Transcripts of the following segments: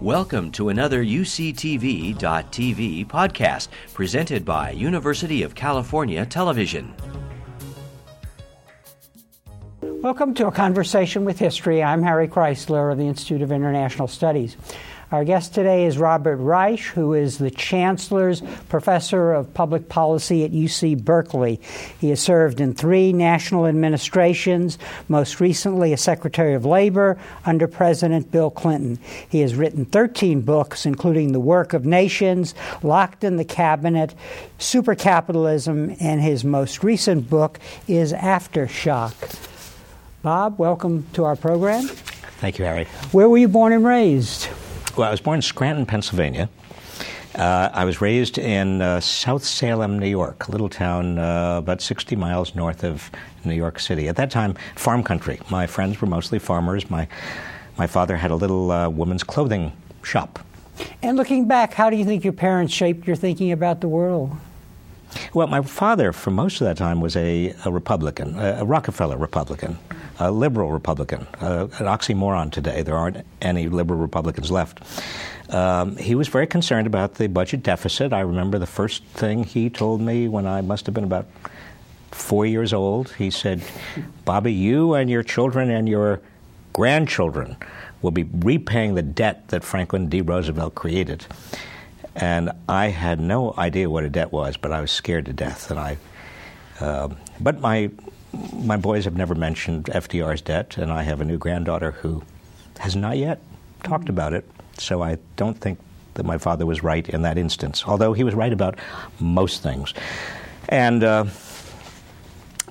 Welcome to another UCTV.tv podcast presented by University of California Television. Welcome to a conversation with history. I'm Harry Kreisler of the Institute of International Studies. Our guest today is Robert Reich, who is the Chancellor's Professor of Public Policy at UC Berkeley. He has served in three national administrations, most recently as Secretary of Labor under President Bill Clinton. He has written 13 books, including The Work of Nations, Locked in the Cabinet, Supercapitalism, and his most recent book is Aftershock. Bob, welcome to our program. Thank you, Harry. Where were you born and raised? Well, I was born in Scranton, Pennsylvania. Uh, I was raised in uh, South Salem, New York, a little town uh, about 60 miles north of New York City. At that time, farm country. My friends were mostly farmers. My, my father had a little uh, women's clothing shop. And looking back, how do you think your parents shaped your thinking about the world? Well, my father, for most of that time, was a, a Republican, a Rockefeller Republican a liberal Republican, uh, an oxymoron today. There aren't any liberal Republicans left. Um, he was very concerned about the budget deficit. I remember the first thing he told me when I must have been about four years old. He said, Bobby, you and your children and your grandchildren will be repaying the debt that Franklin D. Roosevelt created. And I had no idea what a debt was, but I was scared to death. And I, uh, but my my boys have never mentioned FDR's debt, and I have a new granddaughter who has not yet talked about it. So I don't think that my father was right in that instance, although he was right about most things. And uh,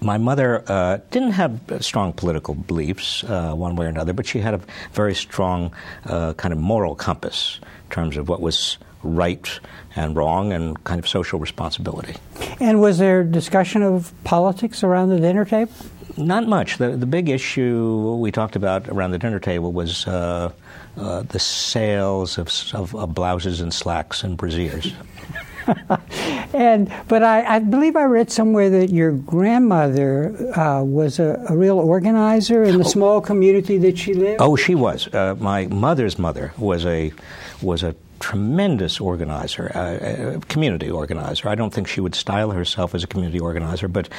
my mother uh, didn't have strong political beliefs uh, one way or another, but she had a very strong uh, kind of moral compass in terms of what was right and wrong and kind of social responsibility. And was there discussion of politics around the dinner table? Not much. The, the big issue we talked about around the dinner table was uh, uh, the sales of, of, of, blouses and slacks and brassieres. and but I, I, believe I read somewhere that your grandmother uh, was a, a, real organizer in the oh. small community that she lived. Oh, she was. Uh, my mother's mother was a was a tremendous organizer, uh, community organizer. I don't think she would style herself as a community organizer, but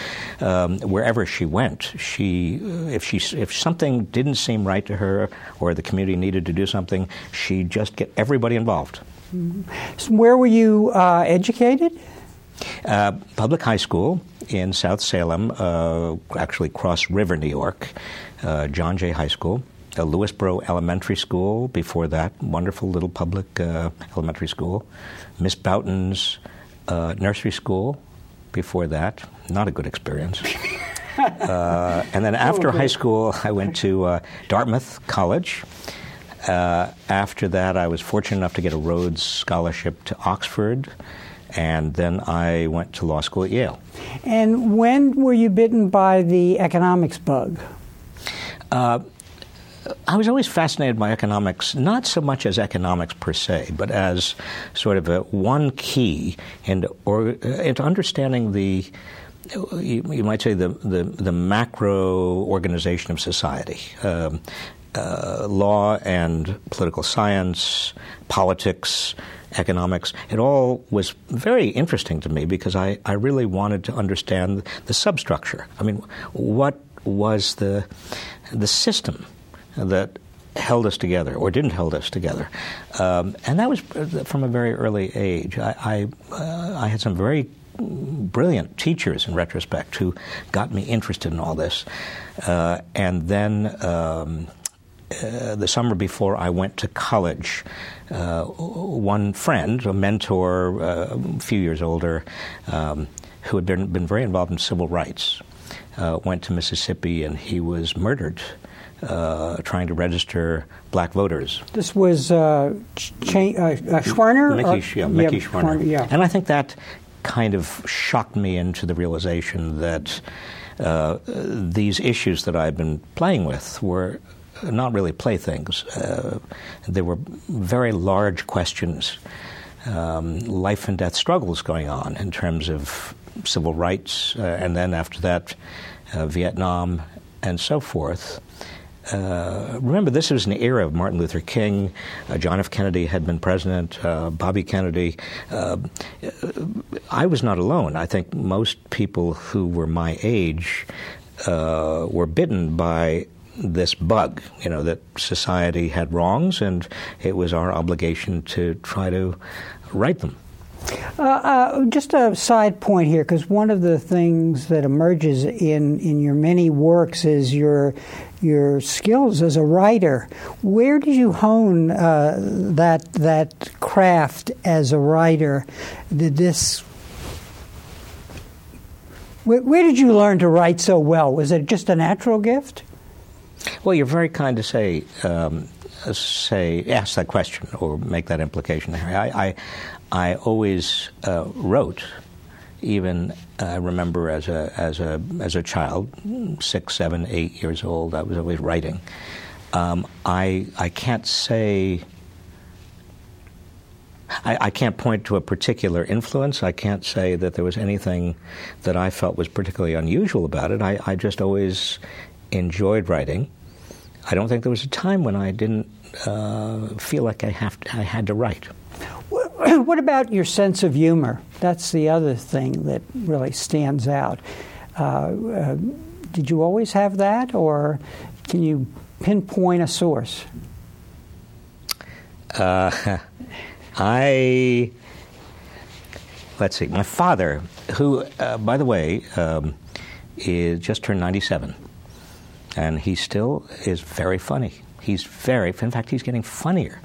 um, wherever she went, she if she if something didn't seem right to her or the community needed to do something, she'd just get everybody involved. Mm-hmm. So where were you uh, educated? Uh, public high school in South Salem, uh, actually Cross River, New York, uh, John Jay High School uh, Lewisboro Elementary School. Before that, wonderful little public uh, elementary school. Miss Boughton's uh, nursery school. Before that, not a good experience. Uh, and then after oh, high school, I went to uh, Dartmouth College. Uh, after that, I was fortunate enough to get a Rhodes Scholarship to Oxford and then I went to law school at Yale. And when were you bitten by the economics bug? Uh, I was always fascinated by economics, not so much as economics per se, but as sort of a one key into, or, into understanding the, you, you, might say, the, the, the, macro organization of society. Um, uh, law and political science, politics, economics, it all was very interesting to me because I, I really wanted to understand the substructure. I mean, what was the, the system that held us together or didn't hold us together. Um, and that was from a very early age. I, I, uh, I, had some very brilliant teachers in retrospect who got me interested in all this. Uh, and then um, uh, the summer before I went to college, uh, one friend, a mentor, uh, a few years older, um, who had been, been very involved in civil rights, uh, went to Mississippi and he was murdered uh, trying to register black voters. This was uh, Ch- uh, uh Schwerner? Mickey, yeah, Mickey yeah, Schwerner. Yeah. And I think that kind of shocked me into the realization that uh, these issues that I've been playing with were not really playthings. Uh, they were very large questions, um, life and death struggles going on in terms of civil rights, uh, and then after that, uh, Vietnam, and so forth. Uh, remember, this was an era of Martin Luther King. Uh, John F. Kennedy had been president. Uh, Bobby Kennedy. Uh, I was not alone. I think most people who were my age uh, were bitten by this bug. You know that society had wrongs, and it was our obligation to try to right them. Uh, uh, just a side point here, because one of the things that emerges in, in your many works is your your skills as a writer. Where did you hone uh, that that craft as a writer? Did this? Where, where did you learn to write so well? Was it just a natural gift? Well, you're very kind to say. Um, say ask that question or make that implication. I, I, I always uh, wrote, even I uh, remember as a as a as a child, six, seven, eight years old. I was always writing. Um, I I can't say. I, I, can't point to a particular influence. I can't say that there was anything that I felt was particularly unusual about it. I, I just always enjoyed writing. I don't think there was a time when I didn't uh, feel like I have to, I had to write. what about your sense of humor? That's the other thing that really stands out. Uh, uh, did you always have that, or can you pinpoint a source? Uh, I let's see. My father, who, uh, by the way, um, is just turned ninety-seven, and he still is very funny. He's very, in fact, he's getting funnier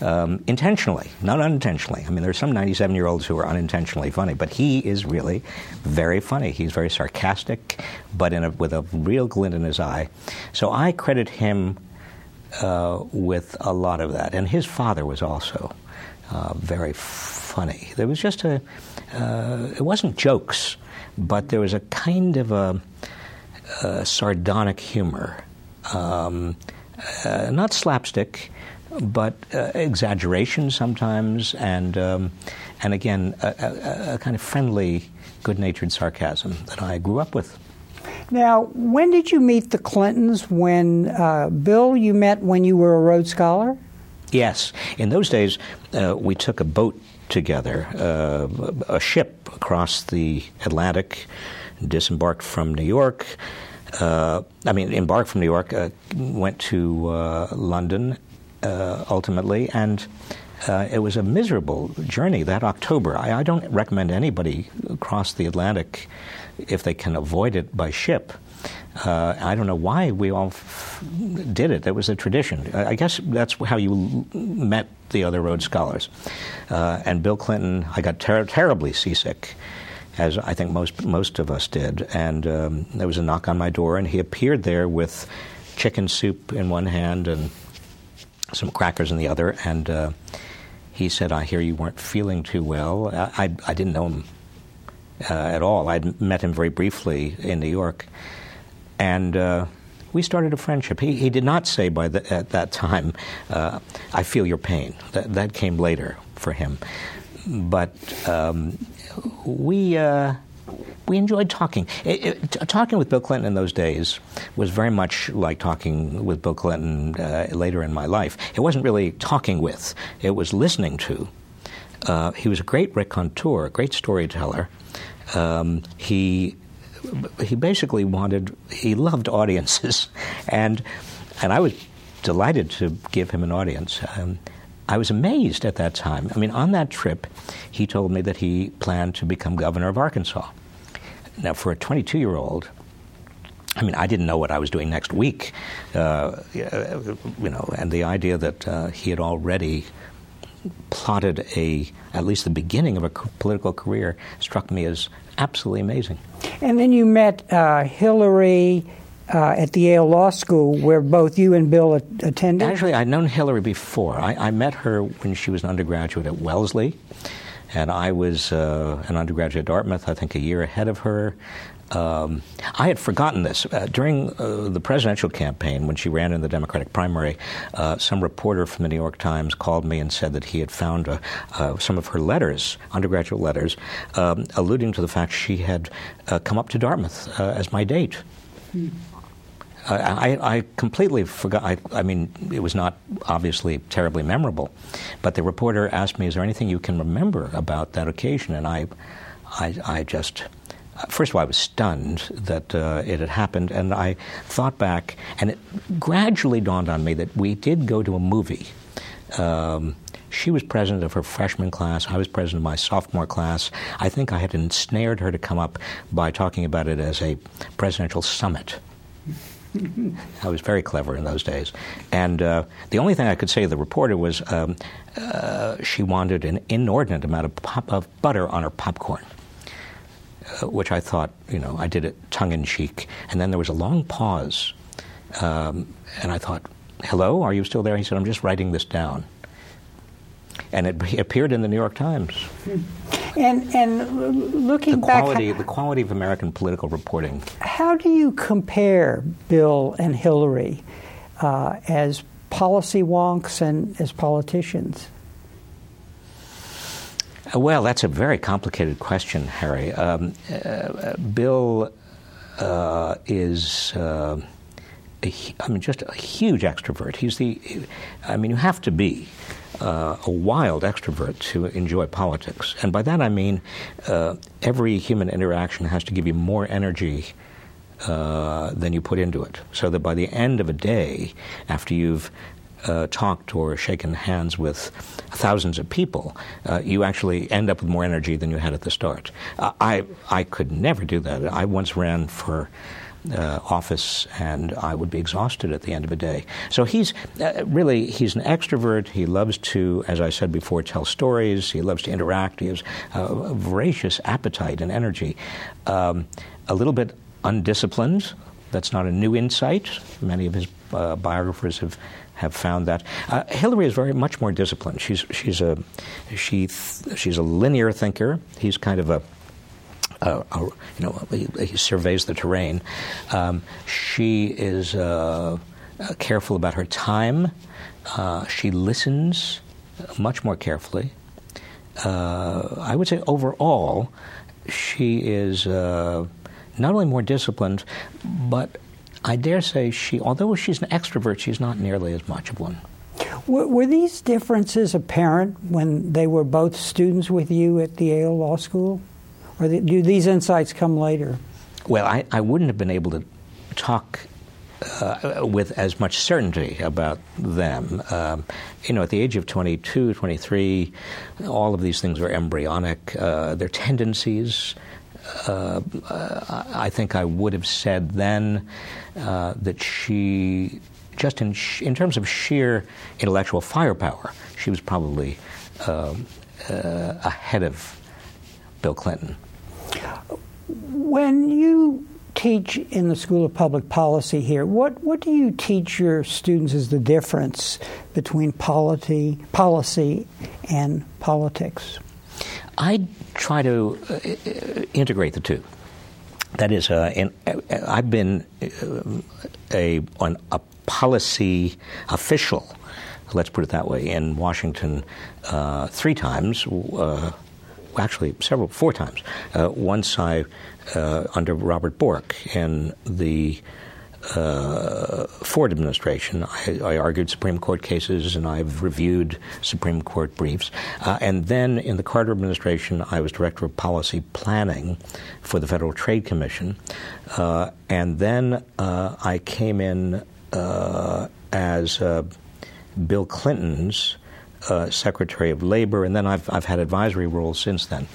um, intentionally, not unintentionally. I mean, there are some 97 year olds who are unintentionally funny, but he is really very funny. He's very sarcastic, but a, with a real glint in his eye. So I credit him uh, with a lot of that. And his father was also uh, very funny. There was just a, uh, it wasn't jokes, but there was a kind of a, a sardonic humor. Um, uh, not slapstick, but uh, exaggeration sometimes, and um, and again, a, a, a, kind of friendly, good-natured sarcasm that I grew up with. Now, when did you meet the Clintons? When uh, Bill, you met when you were a Rhodes Scholar? Yes, in those days, uh, we took a boat together, uh, a ship across the Atlantic, disembarked from New York. Uh, I mean, embarked from New York, uh, went to London, uh, ultimately, and uh, it was a miserable journey that October. I, I, don't recommend anybody cross the Atlantic if they can avoid it by ship. Uh, I don't know why we all f- did it. It was a tradition. I guess that's how you met the other Rhodes Scholars. Uh, and Bill Clinton, I got ter- terribly seasick as I think most most of us did. And um, there was a knock on my door, and he appeared there with chicken soup in one hand and some crackers in the other, and uh, he said, "I hear you weren't feeling too well." I, I, I didn't know him uh, at all. I'd met him very briefly in New York, and uh, we started a friendship. He, he did not say by the, at that time, uh, "I feel your pain." That that came later for him, but um, we uh, we enjoyed talking. It, it, talking with Bill Clinton in those days was very much like talking with Bill Clinton uh, later in my life. It wasn't really talking with, it was listening to. Uh, he was a great raconteur, a great storyteller. Um, he he basically wanted he loved audiences, and and I was delighted to give him an audience. Um, I was amazed at that time. I mean, on that trip, he told me that he planned to become governor of Arkansas. Now, for a 22 year old, I mean, I didn't know what I was doing next week, uh, you know, and the idea that uh, he had already plotted a at least the beginning of a political career struck me as absolutely amazing. And then you met uh, Hillary. Uh, at the Yale Law School, where both you and Bill attended? Actually, I'd known Hillary before. I, I met her when she was an undergraduate at Wellesley and I was uh, an undergraduate at Dartmouth, I think a year ahead of her. Um, I had forgotten this. Uh, during uh, the presidential campaign, when she ran in the Democratic primary, uh, some reporter from the New York Times called me and said that he had found uh, uh, some of her letters, undergraduate letters, um, alluding to the fact she had come up to Dartmouth as my date. Hmm. I, I, completely forgot. I, I, mean, it was not obviously terribly memorable, but the reporter asked me, "Is there anything you can remember about that occasion?" And I, I, I just, first of all, I was stunned that uh, it had happened, and I thought back, and it gradually dawned on me that we did go to a movie. Um, she was president of her freshman class. I was president of my sophomore class. I think I had ensnared her to come up by talking about it as a presidential summit. I was very clever in those days. And uh, the only thing I could say to the reporter was um, uh, she wanted an inordinate amount of, pop- of butter on her popcorn. Uh, which I thought, you know, I did it tongue in cheek. And then there was a long pause. Um, and I thought, hello, are you still there? He said, I'm just writing this down. And it appeared in the New York Times. And, and looking the quality, back, the quality of American political reporting. How do you compare Bill and Hillary uh, as policy wonks and as politicians? Uh, well, that's a very complicated question, Harry. Um, uh, Bill uh, is. Uh, a, I mean, just a huge extrovert. He's the, I mean, you have to be uh, a wild extrovert to enjoy politics. And by that I mean uh, every human interaction has to give you more energy uh, than you put into it. So that by the end of a day, after you've uh, talked or shaken hands with thousands of people, uh, you actually end up with more energy than you had at the start. Uh, I I could never do that. I once ran for. Uh, office, and I would be exhausted at the end of a day. So he's uh, really he's an extrovert. He loves to, as I said before, tell stories. He loves to interact. He has a voracious appetite and energy. Um, a little bit undisciplined. That's not a new insight. Many of his uh, biographers have have found that. Uh, Hillary is very much more disciplined. She's she's a she th- she's a linear thinker. He's kind of a uh, uh, you know, he, he, surveys the terrain. Um, she is uh, uh careful about her time. Uh, she listens much more carefully. Uh, I would say overall, she is not only more disciplined, but I dare say she, although she's an extrovert, she's not nearly as much of one. Were, were, these differences apparent when they were both students with you at the Yale Law School? Or do these insights come later? Well, I, I wouldn't have been able to talk uh, with as much certainty about them. Um, you know, at the age of 22, 23, all of these things are embryonic. Uh, their tendencies uh, I think I would have said then uh, that she, just in, sh- in terms of sheer intellectual firepower, she was probably um, uh, ahead of Bill Clinton. When you teach in the School of Public Policy here, what, what do you teach your students is the difference between polity, policy and politics? I try to uh, integrate the two. That is, uh, uh, I've been uh, a, an, a policy official, let's put it that way, in Washington uh, three times. Uh, actually, several, four times. once I, under Robert Bork in the uh, Ford administration. I, I, argued Supreme Court cases and I've reviewed Supreme Court briefs. Uh, and then in the Carter administration, I was director of policy planning for the Federal Trade Commission. Uh, and then uh, I came in uh, as uh, Bill Clinton's Secretary of Labor, and then I've, I've had advisory roles since then.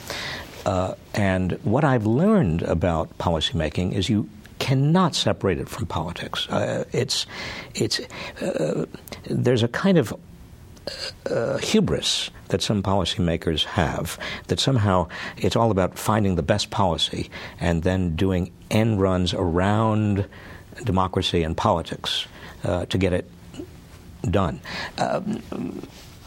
and what I've learned about policymaking is you cannot separate it from politics. Uh, it's, it's, uh, there's a kind of uh, hubris that some policymakers have that somehow it's all about finding the best policy and then doing end runs around democracy and politics uh, to get it done. Um,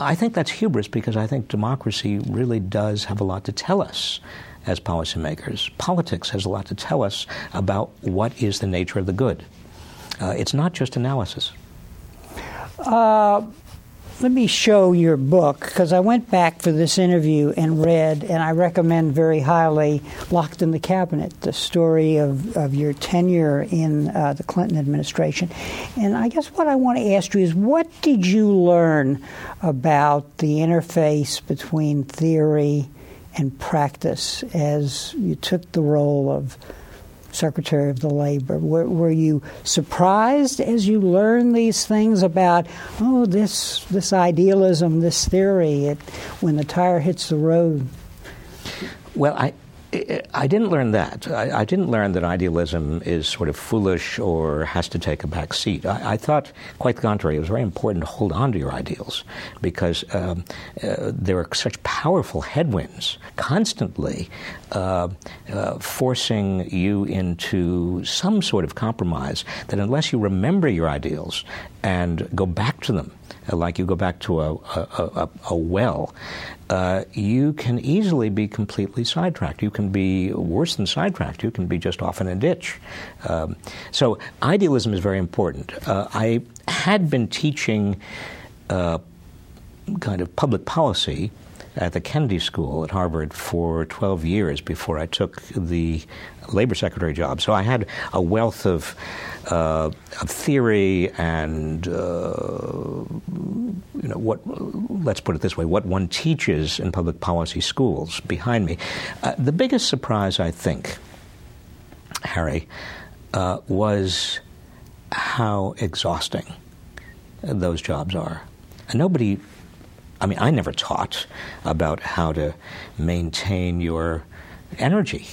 I think that's hubris because I think democracy really does have a lot to tell us as policymakers. Politics has a lot to tell us about what is the nature of the good. Uh, it's not just analysis. Uh, let me show your book because I went back for this interview and read, and I recommend very highly Locked in the Cabinet, the story of, of your tenure in uh, the Clinton administration. And I guess what I want to ask you is what did you learn about the interface between theory and practice as you took the role of Secretary of the Labor. Were, were, you surprised as you learned these things about oh this this idealism, this theory, it, when the tire hits the road? Well, I I didn't learn that. I, I, didn't learn that idealism is sort of foolish or has to take a back seat. I, I thought, quite the contrary, it was very important to hold on to your ideals because um, uh, there are such powerful headwinds constantly uh, uh, forcing you into some sort of compromise that unless you remember your ideals and go back to them, like you go back to a, a, a, a well, uh, you can easily be completely sidetracked. You can be worse than sidetracked. You can be just off in a ditch. Um, so idealism is very important. Uh, I had been teaching uh, kind of public policy at the Kennedy School at Harvard for 12 years before I took the labor secretary job. So I had a wealth of, uh, of theory and uh, you know what. Let's put it this way: what one teaches in public policy schools behind me. Uh, the biggest surprise, I think, Harry, uh, was how exhausting those jobs are. And nobody I mean, I never taught about how to maintain your energy,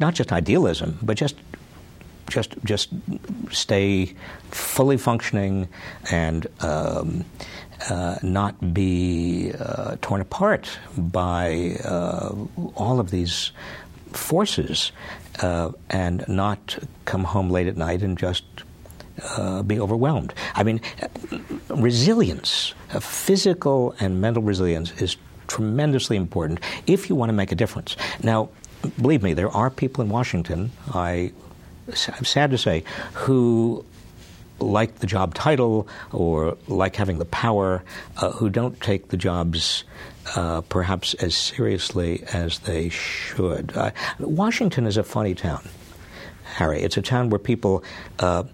not just idealism, but just just just stay fully functioning and um, uh, not be uh, torn apart by uh, all of these forces uh, and not come home late at night and just uh, be overwhelmed. I mean, resilience, uh, physical and mental resilience, is tremendously important if you want to make a difference. Now, believe me, there are people in Washington, I, I'm sad to say, who like the job title or like having the power, uh, who don't take the jobs uh, perhaps as seriously as they should. Uh, Washington is a funny town, Harry. It's a town where people uh,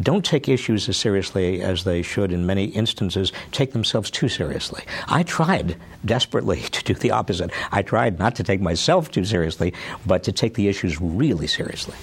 don't take issues as seriously as they should in many instances, take themselves too seriously. I tried desperately to do the opposite. I tried not to take myself too seriously, but to take the issues really seriously.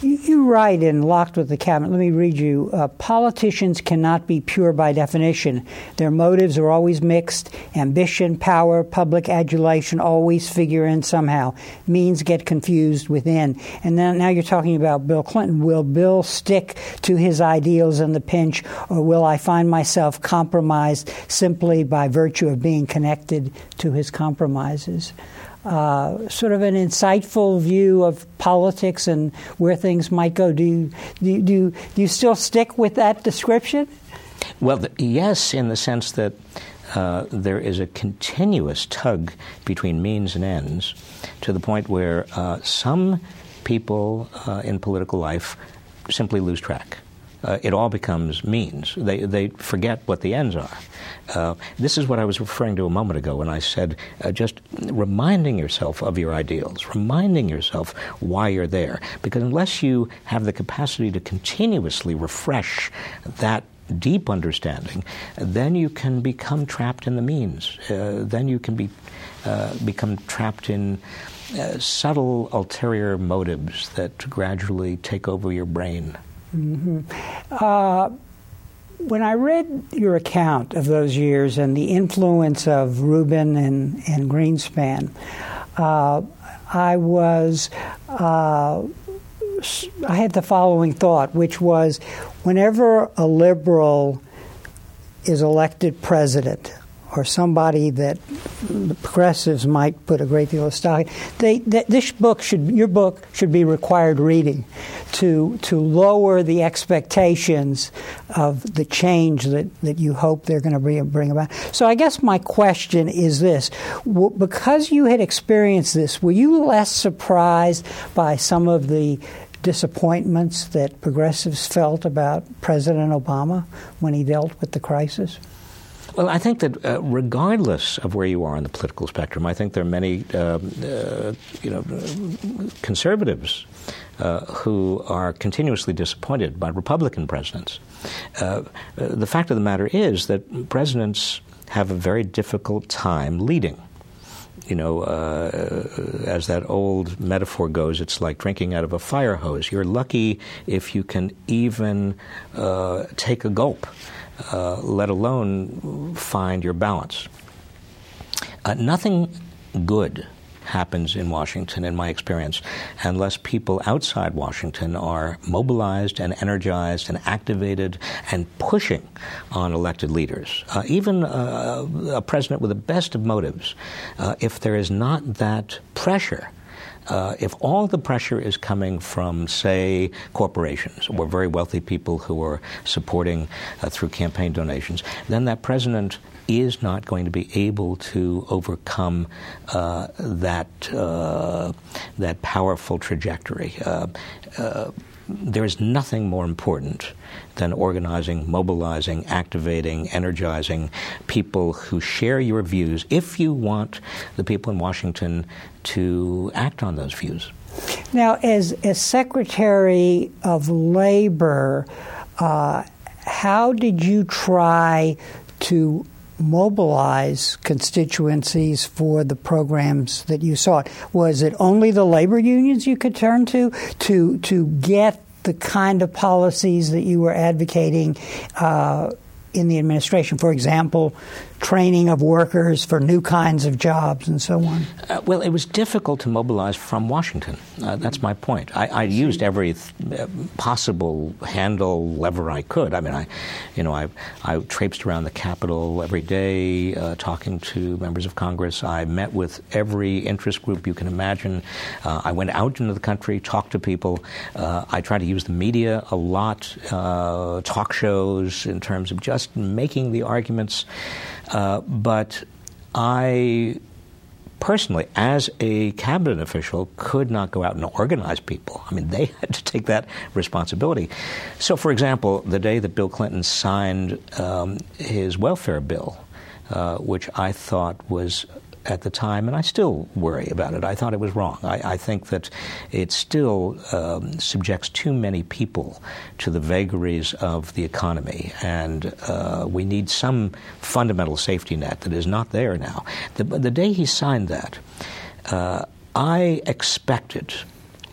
You, you write in Locked with the Cabinet, let me read you uh, politicians cannot be pure by definition. Their motives are always mixed. Ambition, power, public adulation always figure in somehow. Means get confused within. And then now you're talking about Bill Clinton. Will Bill stick to his ideals in the pinch, or will I find myself compromised simply by virtue of being connected to his compromises? Uh, sort of an insightful view of politics and where things might go. Do you, do do you, still stick with that description? Well, the, yes, in the sense that uh, there is a continuous tug between means and ends to the point where uh, some people uh, in political life simply lose track uh, it all becomes means. They, they forget what the ends are. Uh, this is what I was referring to a moment ago when I said uh, just reminding yourself of your ideals, reminding yourself why you're there. Because unless you have the capacity to continuously refresh that deep understanding, then you can become trapped in the means. Uh, then you can be, uh, become trapped in uh, subtle ulterior motives that gradually take over your brain. Mm-hmm. Uh, when I read your account of those years and the influence of Rubin and, and Greenspan, uh, I was. Uh, I had the following thought, which was whenever a liberal is elected president, or somebody that the progressives might put a great deal of stock in. They, this book should, your book should be required reading to, to lower the expectations of the change that, that you hope they're going to bring about. So I guess my question is this. Because you had experienced this, were you less surprised by some of the disappointments that progressives felt about President Obama when he dealt with the crisis? Well, I think that uh, regardless of where you are on the political spectrum, I think there are many, um, uh, you know, conservatives uh, who are continuously disappointed by Republican presidents. Uh, the fact of the matter is that presidents have a very difficult time leading you know, uh, as that old metaphor goes, it's like drinking out of a fire hose. You're lucky if you can even uh, take a gulp, uh, let alone find your balance. Uh, nothing good happens in Washington, in my experience, unless people outside Washington are mobilized and energized and activated and pushing on elected leaders. Uh, even uh, a president with the best of motives, uh, if there is not that pressure, uh, if all the pressure is coming from, say, corporations or very wealthy people who are supporting uh, through campaign donations, then that president is not going to be able to overcome uh, that uh, that powerful trajectory. Uh, uh, there is nothing more important than organizing, mobilizing, activating, energizing people who share your views if you want the people in Washington to act on those views. Now, as, as Secretary of Labor, uh, how did you try to mobilize constituencies for the programs that you sought? Was it only the labor unions you could turn to to to get the kind of policies that you were advocating uh, in the administration? For example, training of workers for new kinds of jobs and so on? Uh, well, it was difficult to mobilize from Washington. Uh, that's my point. I, I used every th- uh, possible handle lever I could. I mean, I, you know, I, I traipsed around the Capitol every day uh, talking to members of Congress. I met with every interest group you can imagine. Uh, I went out into the country, talked to people. Uh, I tried to use the media a lot, talk shows in terms of just making the arguments. Uh, but I personally, as a cabinet official, could not go out and organize people. I mean, they had to take that responsibility. So, for example, the day that Bill Clinton signed um, his welfare bill, uh, which I thought was at the time, and I still worry about it. I thought it was wrong. I, I think that it still um, subjects too many people to the vagaries of the economy, and uh, we need some fundamental safety net that is not there now. The, the day he signed that, uh, I expected,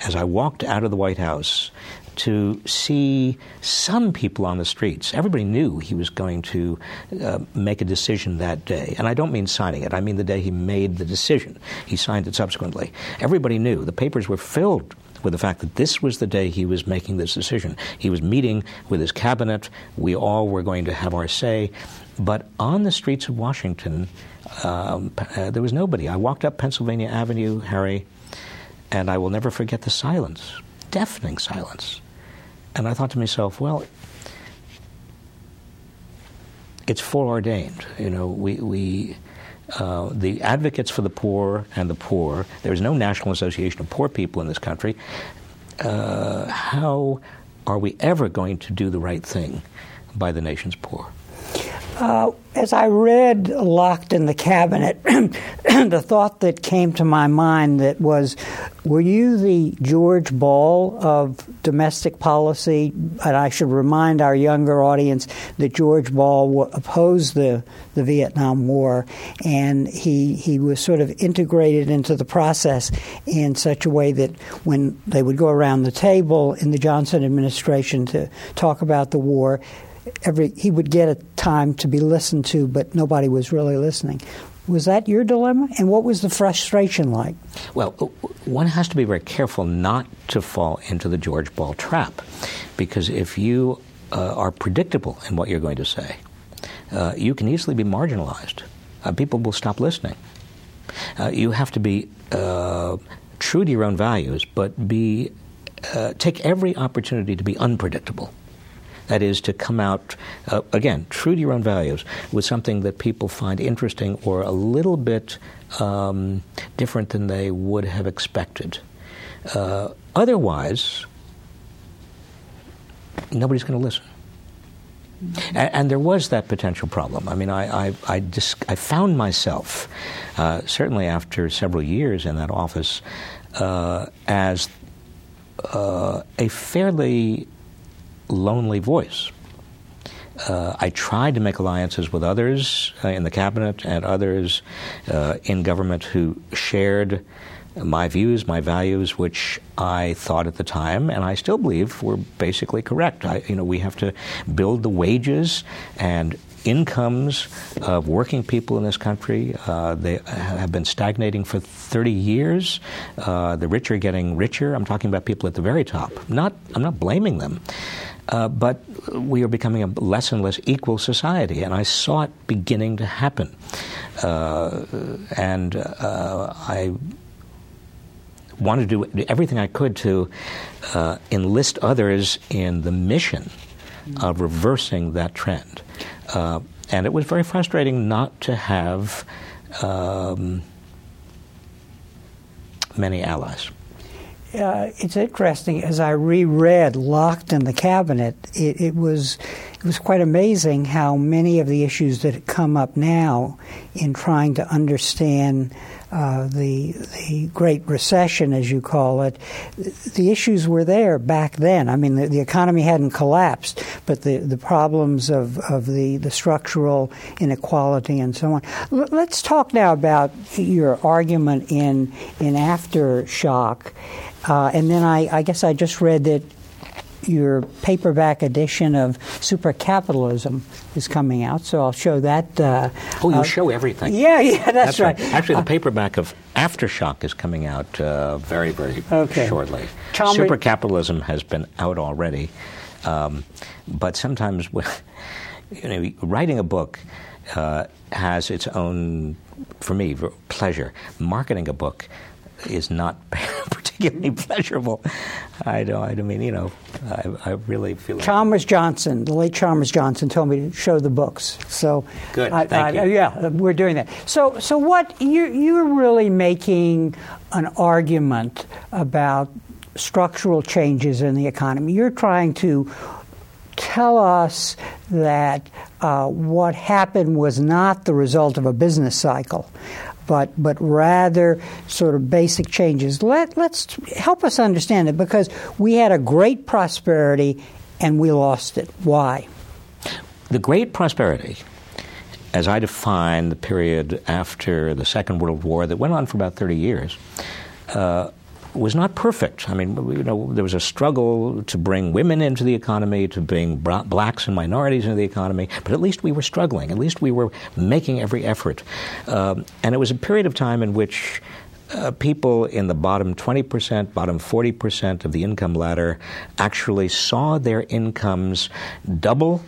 as I walked out of the White House, to see some people on the streets. Everybody knew he was going to uh, make a decision that day. And I don't mean signing it, I mean the day he made the decision. He signed it subsequently. Everybody knew. The papers were filled with the fact that this was the day he was making this decision. He was meeting with his cabinet. We all were going to have our say. But on the streets of Washington, um, uh, there was nobody. I walked up Pennsylvania Avenue, Harry, and I will never forget the silence deafening silence. And I thought to myself, well, it's foreordained. You know, we, we uh, the advocates for the poor and the poor, there's no National Association of Poor People in this country. Uh, how are we ever going to do the right thing by the nation's poor? Uh, as I read Locked in the Cabinet, the thought that came to my mind that was, were you the George Ball of domestic policy? And I should remind our younger audience that George Ball opposed the, the Vietnam War, and he, he was sort of integrated into the process in such a way that when they would go around the table in the Johnson administration to talk about the war, every he would get a time to be listened to, but nobody was really listening. Was that your dilemma? And what was the frustration like? Well, one has to be very careful not to fall into the George Ball trap, because if you uh, are predictable in what you're going to say, uh, you can easily be marginalized. Uh, people will stop listening. Uh, you have to be uh, true to your own values, but be uh, take every opportunity to be unpredictable. That is to come out, uh, again, true to your own values, with something that people find interesting or a little bit um, different than they would have expected. Uh, otherwise, nobody's going to listen. And, and, there was that potential problem. I mean, I, I, I, dis- I found myself, uh, certainly after several years in that office, uh, as uh, a fairly lonely voice. Uh, I tried to make alliances with others uh, in the cabinet and others uh, in government who shared my views, my values, which I thought at the time, and I still believe were basically correct. I, you know, we have to build the wages and incomes of working people in this country. Uh, they have been stagnating for 30 years. Uh, the rich are getting richer. I'm talking about people at the very top. Not, I'm not blaming them. Uh, but we are becoming a less and less equal society, and I saw it beginning to happen. Uh, and uh, I wanted to do everything I could to uh, enlist others in the mission of reversing that trend. Uh, and it was very frustrating not to have um, many allies. Uh, it's interesting as I reread "Locked in the Cabinet." It, it, was it was quite amazing how many of the issues that come up now in trying to understand uh, the the Great Recession, as you call it, the issues were there back then. I mean, the, the economy hadn't collapsed, but the, the problems of, of the, the structural inequality and so on. L- let's talk now about your argument in in aftershock, uh, and then I, I guess I just read that your paperback edition of Super Capitalism is coming out, so I'll show that. Uh, oh, you uh, show everything. Yeah, yeah, that's, that's right. right. Actually, the uh, paperback of Aftershock is coming out uh, very, very okay. shortly. Super. Capitalism has been out already, um, but sometimes, you know, writing a book uh, has its own, for me, pleasure. Marketing a book is not particularly pleasurable. I don't. I mean, you know, I, I really feel. Like Chalmers Johnson, the late Chalmers Johnson, told me to show the books. So good. I, Thank I, you. Yeah, we're doing that. So, so what you you're really making an argument about structural changes in the economy. You're trying to tell us that uh, what happened was not the result of a business cycle, but but rather sort of basic changes. Let let's help us understand it because we had a great prosperity and we lost it. Why? The great prosperity, as I define the period after the Second World War that went on for about thirty years. Uh, was not perfect. I mean, you know, there was a struggle to bring women into the economy, to bring blacks and minorities into the economy, but at least we were struggling. At least we were making every effort. Um, and it was a period of time in which uh, people in the bottom 20%, bottom 40% of the income ladder actually saw their incomes double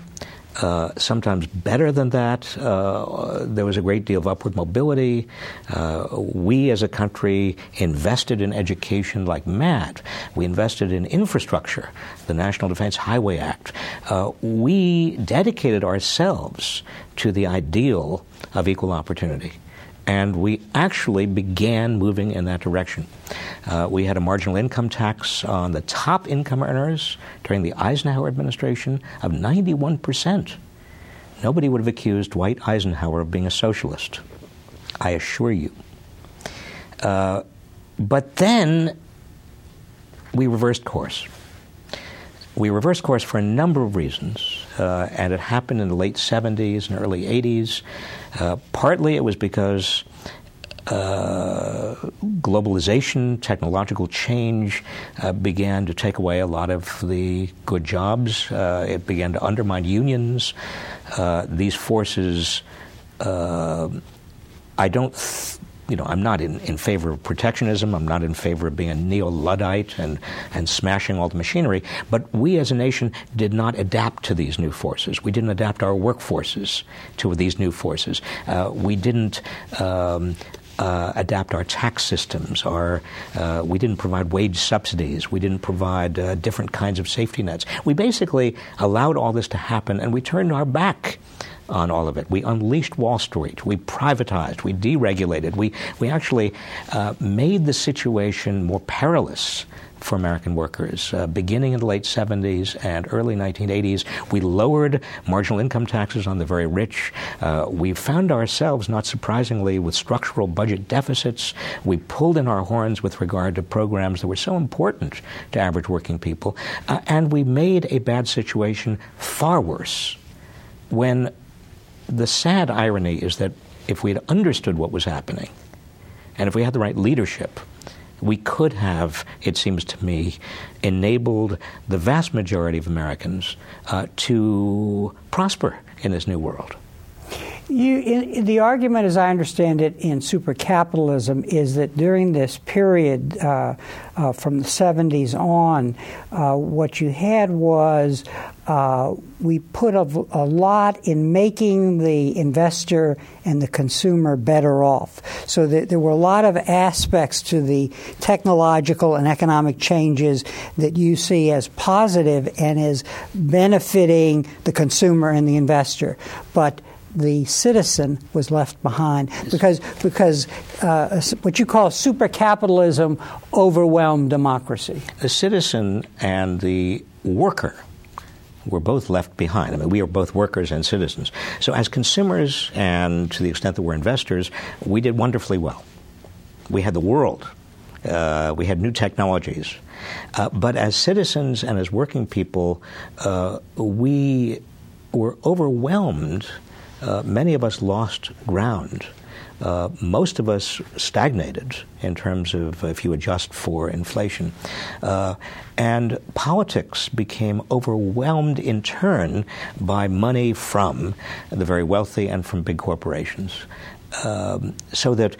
uh, sometimes better than that. Uh, there was a great deal of upward mobility. Uh, we as a country invested in education like mad. We invested in infrastructure, the National Defense Highway Act. Uh, we dedicated ourselves to the ideal of equal opportunity and we actually began moving in that direction. Uh, we had a marginal income tax on the top income earners during the Eisenhower administration of 91%. Nobody would have accused Dwight Eisenhower of being a socialist, I assure you. Uh, but then we reversed course. We reversed course for a number of reasons, uh, and it happened in the late 70s and early 80s. Uh, partly it was because uh, globalization, technological change uh, began to take away a lot of the good jobs. Uh, it began to undermine unions. Uh, these forces, uh, I don't. Th- you know, I'm not in, in favor of protectionism. I'm not in favor of being a neo-Luddite and, and smashing all the machinery. But we as a nation did not adapt to these new forces. We didn't adapt our workforces to these new forces. Uh, we didn't um, uh, adapt our tax systems. Our, uh, we didn't provide wage subsidies. We didn't provide uh, different kinds of safety nets. We basically allowed all this to happen, and we turned our back on all of it. We unleashed Wall Street. We privatized. We deregulated. We, we actually uh, made the situation more perilous for American workers. Uh, beginning in the late 70s and early 1980s, we lowered marginal income taxes on the very rich. Uh, we found ourselves, not surprisingly, with structural budget deficits. We pulled in our horns with regard to programs that were so important to average working people. Uh, and we made a bad situation far worse when the sad irony is that if we had understood what was happening, and if we had the right leadership, we could have, it seems to me, enabled the vast majority of Americans uh, to prosper in this new world. You, in, the argument, as I understand it, in supercapitalism is that during this period uh, uh, from the 70s on, uh, what you had was uh, we put a, a, lot in making the investor and the consumer better off. So that there were a lot of aspects to the technological and economic changes that you see as positive and as benefiting the consumer and the investor. But the citizen was left behind because because uh, what you call super capitalism overwhelmed democracy. The citizen and the worker were both left behind. I mean, we are both workers and citizens. So, as consumers and to the extent that we're investors, we did wonderfully well. We had the world. Uh, we had new technologies. Uh, but as citizens and as working people, uh, we were overwhelmed uh, many of us lost ground. Uh, most of us stagnated in terms of if you adjust for inflation. Uh, and politics became overwhelmed in turn by money from the very wealthy and from big corporations. Um, so that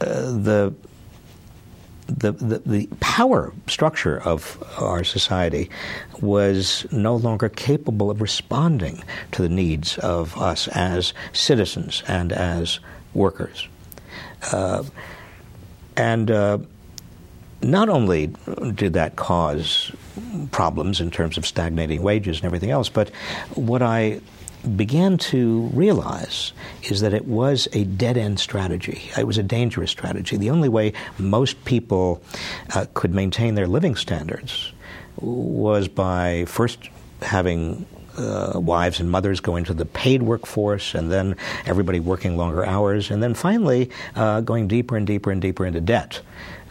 uh, the the, the, the, power structure of our society was no longer capable of responding to the needs of us as citizens and as workers. Uh, and uh, not only did that cause problems in terms of stagnating wages and everything else, but what I began to realize is that it was a dead end strategy. It was a dangerous strategy. The only way most people uh, could maintain their living standards was by first having uh, wives and mothers go into the paid workforce, and then everybody working longer hours, and then finally uh, going deeper and deeper and deeper into debt.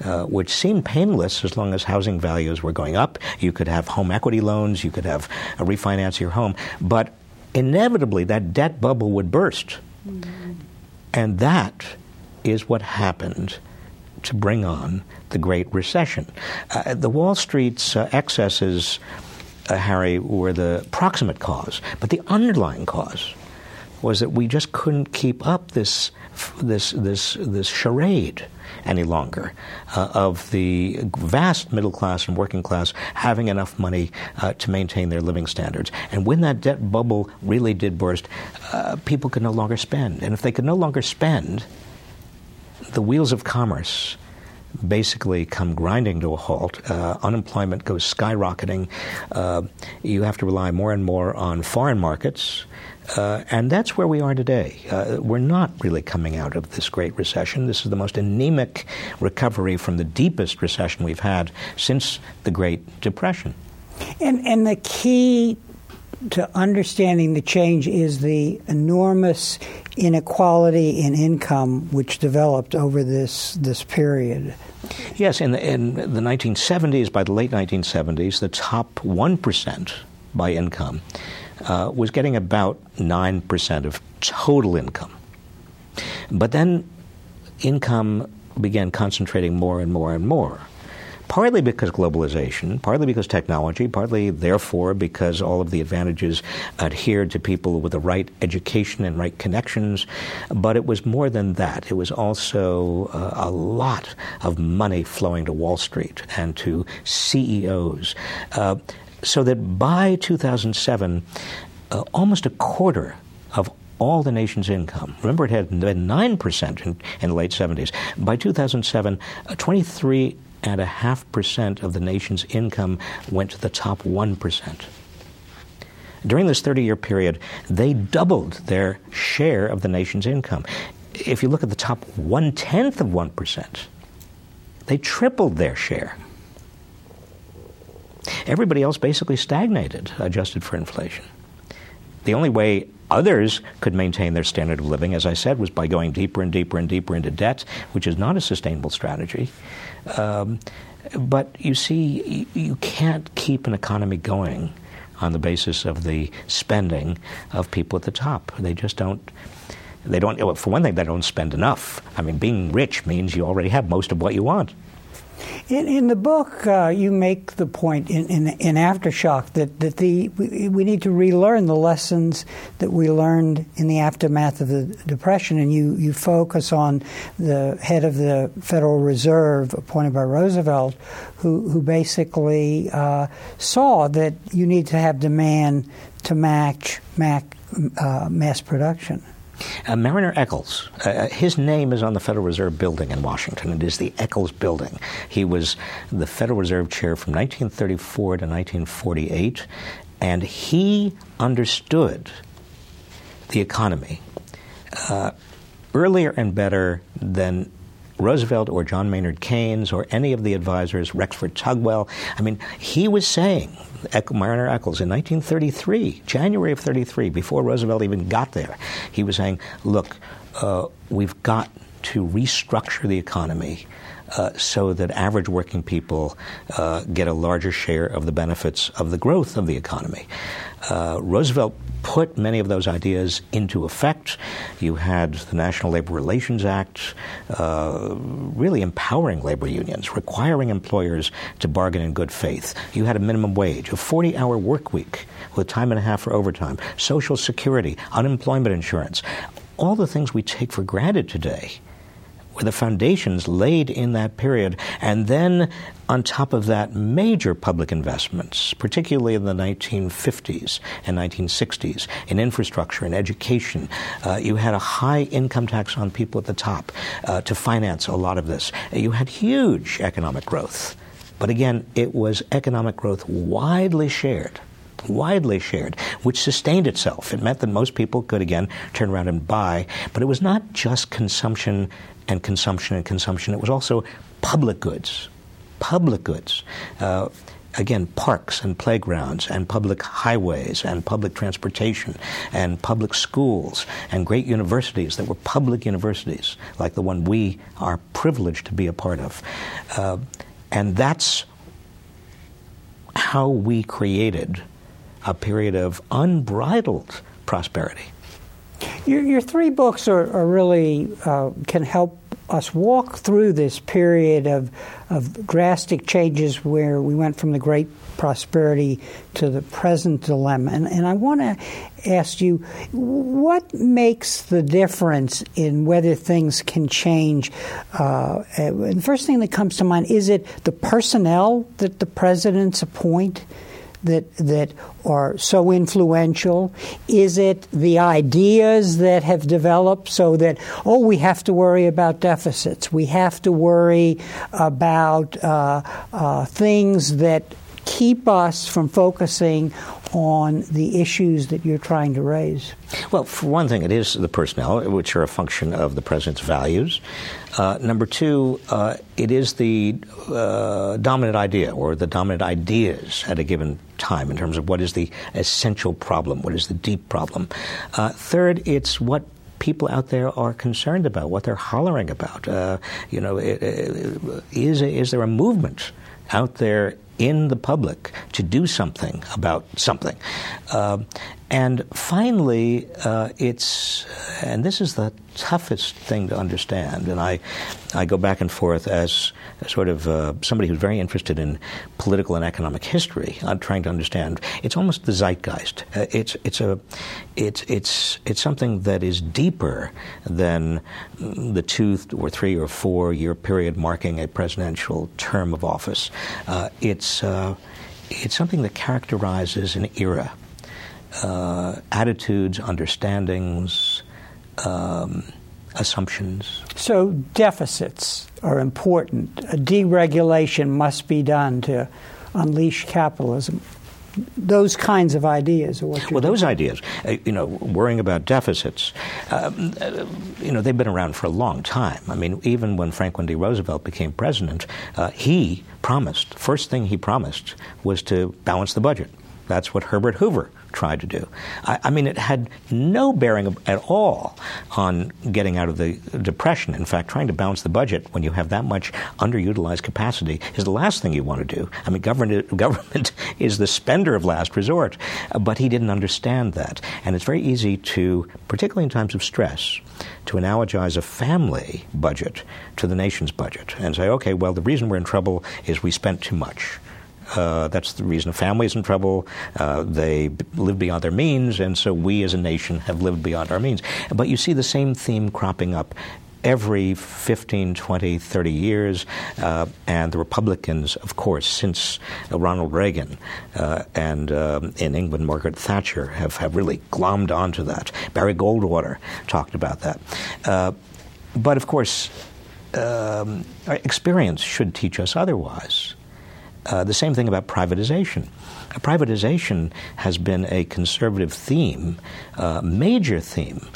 Uh, which seemed painless as long as housing values were going up. You could have home equity loans, you could have a refinance your home, but inevitably that debt bubble would burst. Mm-hmm. And that is what happened to bring on the Great Recession. Uh, the Wall Street's uh, excesses, uh, Harry, were the proximate cause, but the underlying cause was that we just couldn't keep up this this this this charade any longer uh, of the vast middle class and working class having enough money uh, to maintain their living standards. And when that debt bubble really did burst, uh, people could no longer spend. And if they could no longer spend, the wheels of commerce basically come grinding to a halt. Uh, unemployment goes skyrocketing. Uh, you have to rely more and more on foreign markets. Uh, and that's where we are today. Uh, we're not really coming out of this Great Recession. This is the most anemic recovery from the deepest recession we've had since the Great Depression. And, and the key to understanding the change is the enormous inequality in income which developed over this this period. Yes, in the, in the 1970s, by the late 1970s, the top 1% by income uh, was getting about 9% of total income. But then income began concentrating more and more and more. Partly because globalization, partly because technology, partly therefore because all of the advantages adhered to people with the right education and right connections. But it was more than that. It was also uh, a lot of money flowing to Wall Street and to CEOs. Uh, so that by 2007, uh, almost a quarter of all the nation's income. Remember, it had been 9% in, in the late 70s. By 2007, uh, 23.5% of the nation's income went to the top 1%. During this 30 year period, they doubled their share of the nation's income. If you look at the top one tenth of 1%, they tripled their share. Everybody else basically stagnated, adjusted for inflation. The only way others could maintain their standard of living, as I said, was by going deeper and deeper and deeper into debt, which is not a sustainable strategy. Um, but you see, you can't keep an economy going on the basis of the spending of people at the top. They just don't. They don't. For one thing, they don't spend enough. I mean, being rich means you already have most of what you want. In, in the book, uh, you make the point in, in, in, Aftershock that, that the, we, we, need to relearn the lessons that we learned in the aftermath of the Depression, and you, you focus on the head of the Federal Reserve, appointed by Roosevelt, who, who basically uh, saw that you need to have demand to match, match uh, mass production. Uh, Marriner Eccles, uh, uh, his name is on the Federal Reserve building in Washington. It is the Eccles building. He was the Federal Reserve chair from 1934 to 1948, and he understood the economy uh, earlier and better than Roosevelt or John Maynard Keynes or any of the advisors, Rexford Tugwell. I mean, he was saying, Marriner Eccles, in 1933, January of 33, before Roosevelt even got there, he was saying, look, uh, we've got to restructure the economy uh, so that average working people uh, get a larger share of the benefits of the growth of the economy. Uh, Roosevelt put many of those ideas into effect. You had the National Labor Relations Act uh, really empowering labor unions, requiring employers to bargain in good faith. You had a minimum wage, a 40 hour work week with time and a half for overtime, Social Security, unemployment insurance, all the things we take for granted today the foundations laid in that period. And then, on top of that, major public investments, particularly in the 1950s and 1960s, in infrastructure and education. Uh, you had a high income tax on people at the top uh, to finance a lot of this. You had huge economic growth. But again, it was economic growth widely shared widely shared, which sustained itself. It meant that most people could again turn around and buy, but it was not just consumption and consumption and consumption. It was also public goods, public goods. Uh, again, parks and playgrounds and public highways and public transportation and public schools and great universities that were public universities, like the one we are privileged to be a part of. Uh, and that's how we created a period of unbridled prosperity. Your, your three books are, are really uh, can help us walk through this period of, of drastic changes where we went from the great prosperity to the present dilemma. And, and I want to ask you what makes the difference in whether things can change? Uh, the first thing that comes to mind is it the personnel that the presidents appoint? That that are so influential? Is it the ideas that have developed so that oh we have to worry about deficits, we have to worry about uh, uh, things that keep us from focusing on the issues that you're trying to raise? Well, for one thing, it is the personnel, which are a function of the president's values. Uh, number two, uh, it is the uh, dominant idea or the dominant ideas at a given time in terms of what is the essential problem, what is the deep problem. Uh, third, it's what people out there are concerned about, what they're hollering about. Uh, you know, it, it, is, is there a movement out there in the public to do something about something. Uh, and finally, uh, it's, and this is the toughest thing to understand, and I, I go back and forth as sort of uh, somebody who's very interested in political and economic history. I'm trying to understand. It's almost the zeitgeist. Uh, it's, it's, a, it's, it's, it's something that is deeper than the two or three or four year period marking a presidential term of office. Uh, it's, uh, it's something that characterizes an era uh, attitudes, understandings, um, assumptions. So deficits are important. A deregulation must be done to unleash capitalism. those kinds of ideas. well, those ideas, uh, you know, worrying about deficits, um, uh, you know, they've been around for a long time. I mean, even when Franklin D. Roosevelt became president, uh, he promised, first thing he promised was to balance the budget. That's what Herbert Hoover tried to do. I, I, mean, it had no bearing at all on getting out of the depression. In fact, trying to balance the budget when you have that much underutilized capacity is the last thing you want to do. I mean, government, government is the spender of last resort. But he didn't understand that. And it's very easy to, particularly in times of stress, to analogize a family budget to the nation's budget and say, okay, well, the reason we're in trouble is we spent too much. Uh, that's the reason a in trouble. Uh, they b- live beyond their means, and so we as a nation have lived beyond our means. But you see the same theme cropping up every 15, 20, 30 years. Uh, and the Republicans, of course, since Ronald Reagan uh, and um, in England, Margaret Thatcher, have, have really glommed onto that. Barry Goldwater talked about that. Uh, but of course, um, experience should teach us otherwise. Uh, the same thing about privatization. Privatization has been a conservative theme, uh, major theme.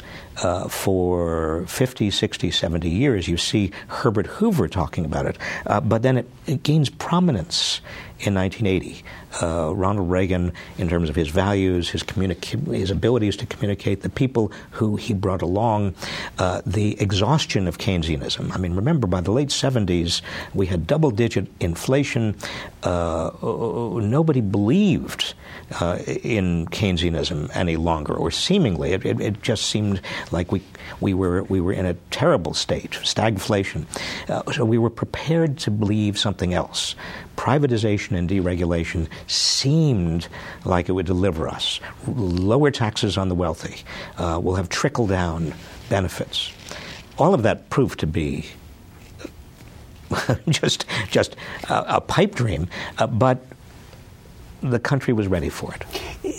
Uh, for 50, 60, 70 years, you see Herbert Hoover talking about it, uh, but then it, it gains prominence in 1980. Uh, Ronald Reagan, in terms of his values, his, communica- his abilities to communicate, the people who he brought along, uh, the exhaustion of Keynesianism. I mean, remember, by the late 70s, we had double digit inflation. Uh, nobody believed uh, in Keynesianism any longer, or seemingly. It, it, it, just seemed like we, we, were, we were in a terrible state, stagflation. Uh, so we were prepared to believe something else privatization and deregulation seemed like it would deliver us. Lower taxes on the wealthy. Uh, we'll have trickle down benefits. All of that proved to be just just a, a pipe dream, uh, but the country was ready for it.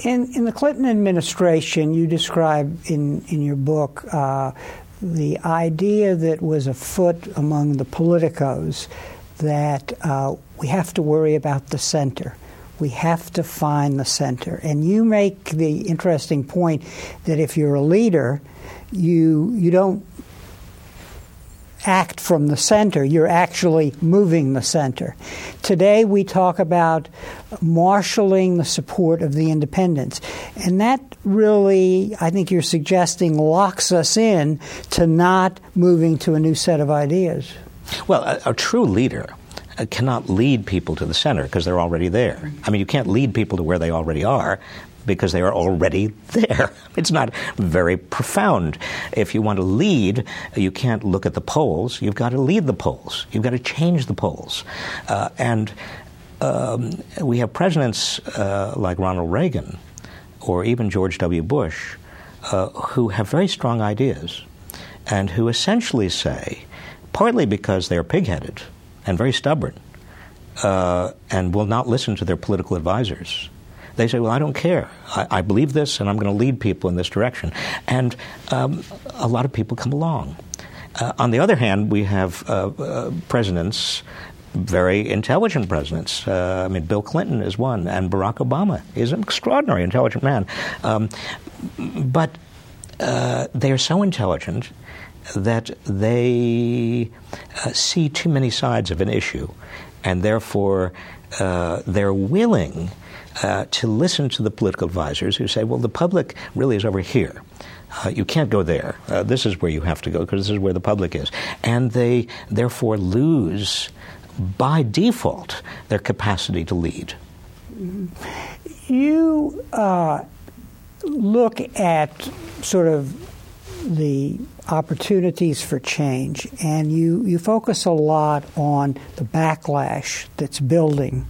In, in the Clinton administration, you describe in, in your book uh, the idea that was afoot among the politicos that uh, we have to worry about the center. We have to find the center. And you make the interesting point that if you're a leader, you you don't act from the center, you're actually moving the center. Today we talk about marshaling the support of the independents. And that really, I think you're suggesting, locks us in to not moving to a new set of ideas. Well, a, a true leader uh, cannot lead people to the center because they're already there. I mean, you can't lead people to where they already are because they are already there. It's not very profound. If you want to lead, you can't look at the polls. You've got to lead the polls. You've got to change the polls. Uh, and um, we have presidents uh, like Ronald Reagan or even George W. Bush uh, who have very strong ideas and who essentially say, partly because they're pigheaded and very stubborn uh, and will not listen to their political advisors. They say, Well, I don't care. I, I believe this and I'm going to lead people in this direction. And um, a lot of people come along. Uh, on the other hand, we have uh, uh presidents very intelligent presidents. Uh, I mean, Bill Clinton is one, and Barack Obama is an extraordinary intelligent man. Um, but uh, they are so intelligent that they uh, see too many sides of an issue, and therefore uh, they're willing uh, to listen to the political advisors who say, well, the public really is over here. Uh, you can't go there. Uh, this is where you have to go because this is where the public is. And they therefore lose, by default, their capacity to lead. You uh, look at sort of the opportunities for change, and you, you focus a lot on the backlash that's building.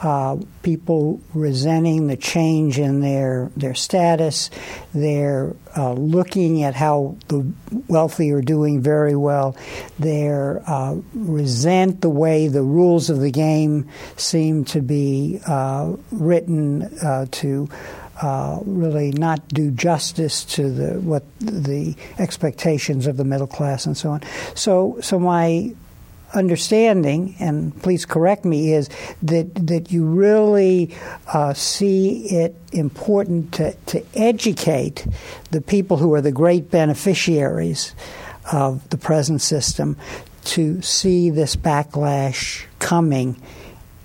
Uh, people resenting the change in their their status. They're uh, looking at how the wealthy are doing very well. They uh, resent the way the rules of the game seem to be uh, written uh, to uh, really not do justice to the what the expectations of the middle class and so on. So, so my understanding, and please correct me, is that that you really uh, see it important to, to educate the people who are the great beneficiaries of the present system to see this backlash coming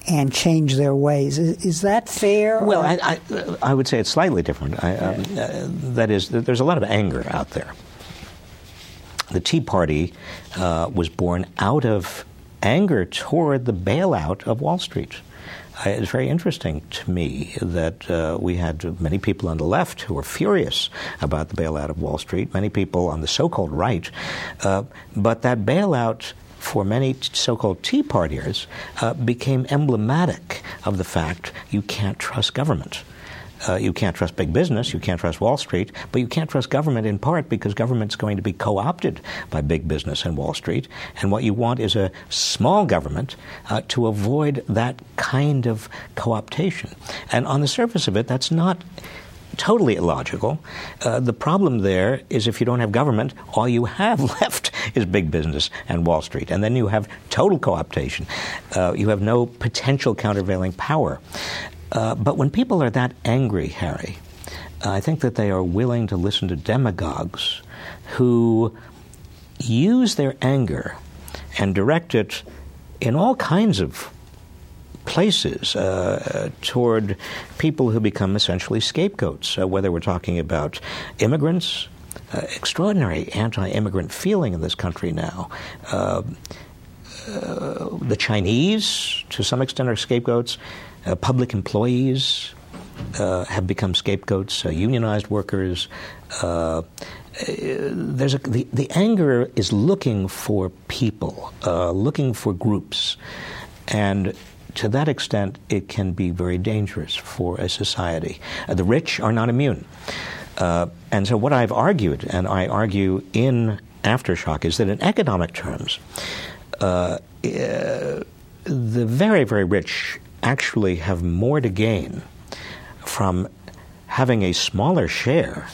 and change their ways. Is, is that fair? Well, I, I, I, would say it's slightly different. I, um, uh, that is, there's a lot of anger out there. The Tea Party uh, was born out of anger toward the bailout of Wall Street. it's very interesting to me that uh, we had many people on the left who were furious about the bailout of Wall Street, many people on the so called right, uh, but that bailout for many so called Tea Partiers uh, became emblematic of the fact you can't trust government. Uh, you can't trust big business, you can't trust Wall Street, but you can't trust government in part because government's going to be co opted by big business and Wall Street. And what you want is a small government uh, to avoid that kind of co optation. And on the surface of it, that's not totally illogical. Uh, the problem there is if you don't have government, all you have left is big business and Wall Street. And then you have total co optation. Uh, you have no potential countervailing power. Uh, but when people are that angry, Harry, I think that they are willing to listen to demagogues who use their anger and direct it in all kinds of places uh, toward people who become essentially scapegoats, uh, whether we're talking about immigrants, uh, extraordinary anti immigrant feeling in this country now. Uh, uh, the Chinese, to some extent, are scapegoats. Uh, public employees uh, have become scapegoats, uh, unionized workers. Uh, there's a, the, the anger is looking for people, uh, looking for groups. And to that extent, it can be very dangerous for a society. the rich are not immune. and so, what I've argued, and I argue in Aftershock, is that in economic terms, uh, the very, very rich actually have more to gain from having a smaller share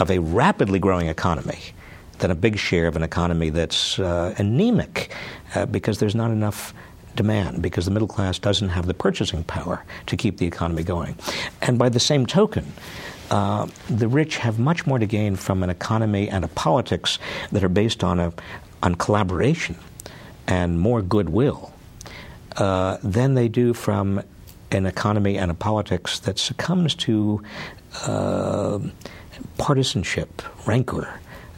of a rapidly growing economy than a big share of an economy that's uh, anemic uh, because there's not enough demand, because the middle class doesn't have the purchasing power to keep the economy going. And by the same token, uh, the rich have much more to gain from an economy and a politics that are based on a on collaboration and more goodwill uh, than they do from an economy and a politics that succumbs to uh, partisanship, rancor,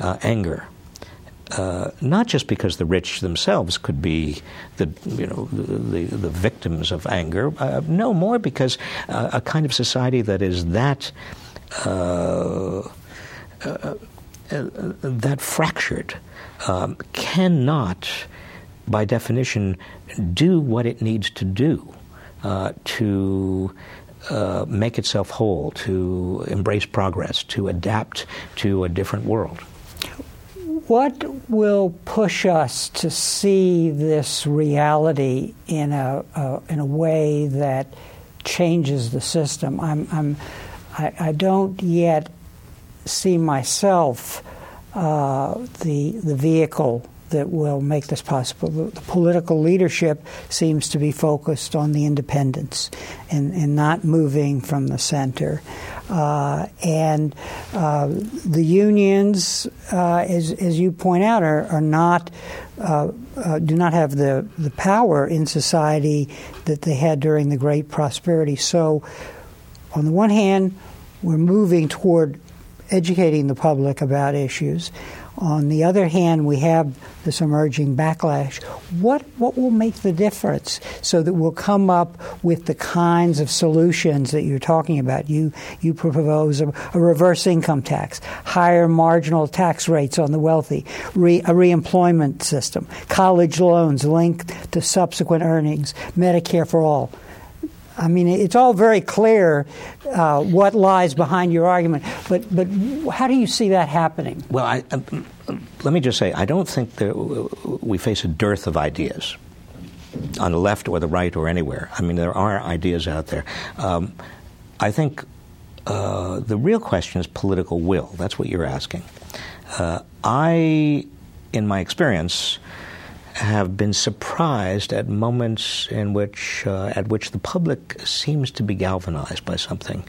uh, anger. Uh, not just because the rich themselves could be the you know the, the, victims of anger, uh, no more because uh, a kind of society that is that that fractured um, cannot by definition, do what it needs to do uh, to uh, make itself whole, to embrace progress, to adapt to a different world. What will push us to see this reality in a, uh, in a way that changes the system? I'm, I'm, I, I don't yet see myself uh, the, the vehicle that will make this possible. The political leadership seems to be focused on the independents and, and not moving from the center. Uh, and uh, the unions, uh, as, as you point out, are, are not uh, uh, do not have the, the power in society that they had during the Great Prosperity. So, on the one hand, we're moving toward educating the public about issues. On the other hand, we have this emerging backlash. What what will make the difference so that we'll come up with the kinds of solutions that you're talking about? You you propose a, a reverse income tax, higher marginal tax rates on the wealthy, re, a reemployment system, college loans linked to subsequent earnings, Medicare for all. I mean, it's all very clear uh, what lies behind your argument, but but how do you see that happening? Well, I, uh, let me just say, I don't think that we face a dearth of ideas on the left or the right or anywhere. I mean, there are ideas out there. Um, I think uh, the real question is political will. That's what you're asking. Uh, I, in my experience, have been surprised at moments in which, uh, at which the public seems to be galvanized by something.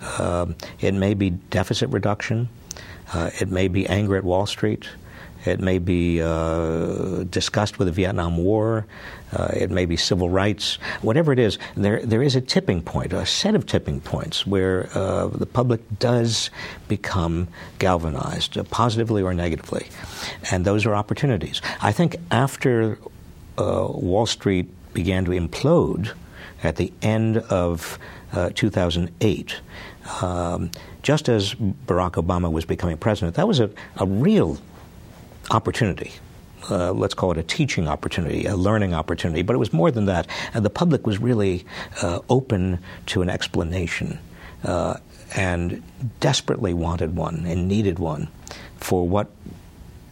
Uh, it may be deficit reduction. Uh, it may be anger at Wall Street. It may be uh, with the Vietnam War. Uh, it may be civil rights. Whatever it is, there there is a tipping point, a set of tipping points where uh, the public does become galvanized, uh, positively or negatively, and those are opportunities. I think after uh, Wall Street began to implode at the end of uh, 2008. Um, just as Barack Obama was becoming president, that was a, a real opportunity. Uh, let's call it a teaching opportunity, a learning opportunity, but it was more than that. And the public was really uh, open to an explanation uh, and desperately wanted one and needed one for what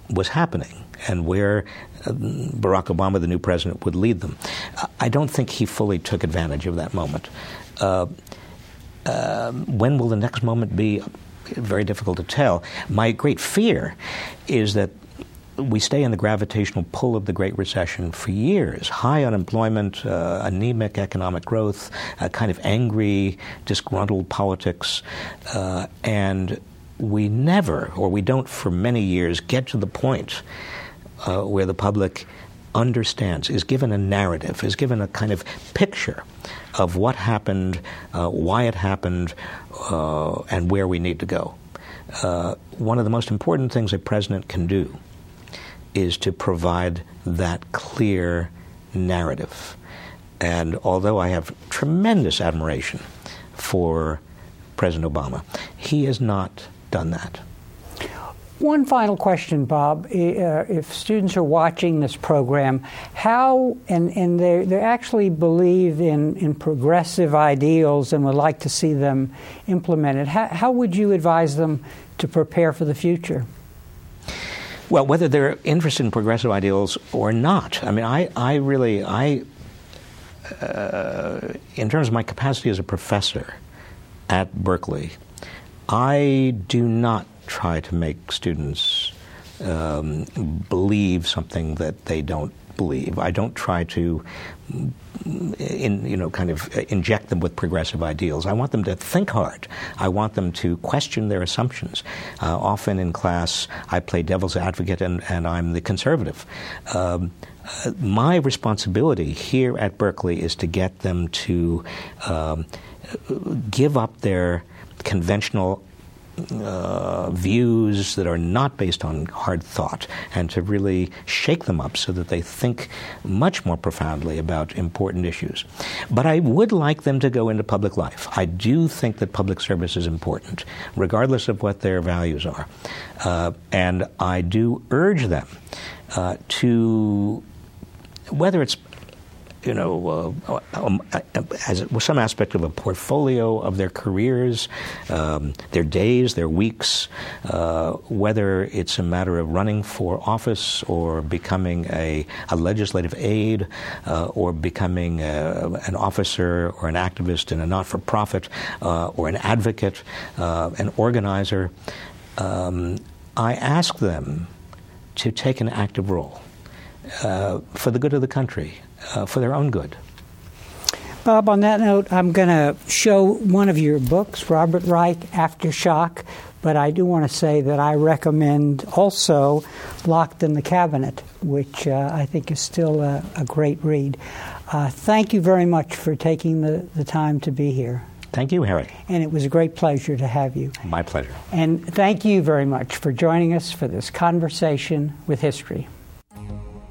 was happening and where uh, Barack Obama, the new president, would lead them. I don't think he fully took advantage of that moment. Uh, um, when will the next moment be? Very difficult to tell. My great fear is that we stay in the gravitational pull of the Great Recession for years. High unemployment, uh, anemic economic growth, a kind of angry, disgruntled politics, uh, and we never, or we don't for many years, get to the point uh, where the public understands, is given a narrative, is given a kind of picture of what happened, uh, why it happened, uh, and where we need to go. Uh, one of the most important things a president can do is to provide that clear narrative. And although I have tremendous admiration for President Obama, he has not done that. One final question, Bob. Uh, if students are watching this program, how, and, and they, they actually believe in, in progressive ideals and would like to see them implemented, how, how would you advise them to prepare for the future? Well, whether they're interested in progressive ideals or not, I mean, I, I really, I, uh, in terms of my capacity as a professor at Berkeley, I do not try to make students um, believe something that they don't believe. I don't try to, in, you know, kind of inject them with progressive ideals. I want them to think hard. I want them to question their assumptions. Uh, often in class, I play devil's advocate and, and I'm the conservative. Um, my responsibility here at Berkeley is to get them to um, give up their conventional uh, views that are not based on hard thought and to really shake them up so that they think much more profoundly about important issues. But I would like them to go into public life. I do think that public service is important, regardless of what their values are. Uh, and I do urge them uh, to, whether it's you know, uh, um, uh, as some aspect of a portfolio of their careers, um, their days, their weeks, uh, whether it's a matter of running for office or becoming a, a legislative aide uh, or becoming a, uh, an officer or an activist in a not for profit uh, or an advocate, an organizer. Um, I ask them to take an active role. Uh, for the good of the country, uh, for their own good. Bob, on that note, I'm going to show one of your books, Robert Reich, Aftershock, but I do want to say that I recommend also Locked in the Cabinet, which uh, I think is still a, a great read. Uh, thank you very much for taking the, the time to be here. Thank you, Harry. And it was a great pleasure to have you. My pleasure. And thank you very much for joining us for this conversation with history.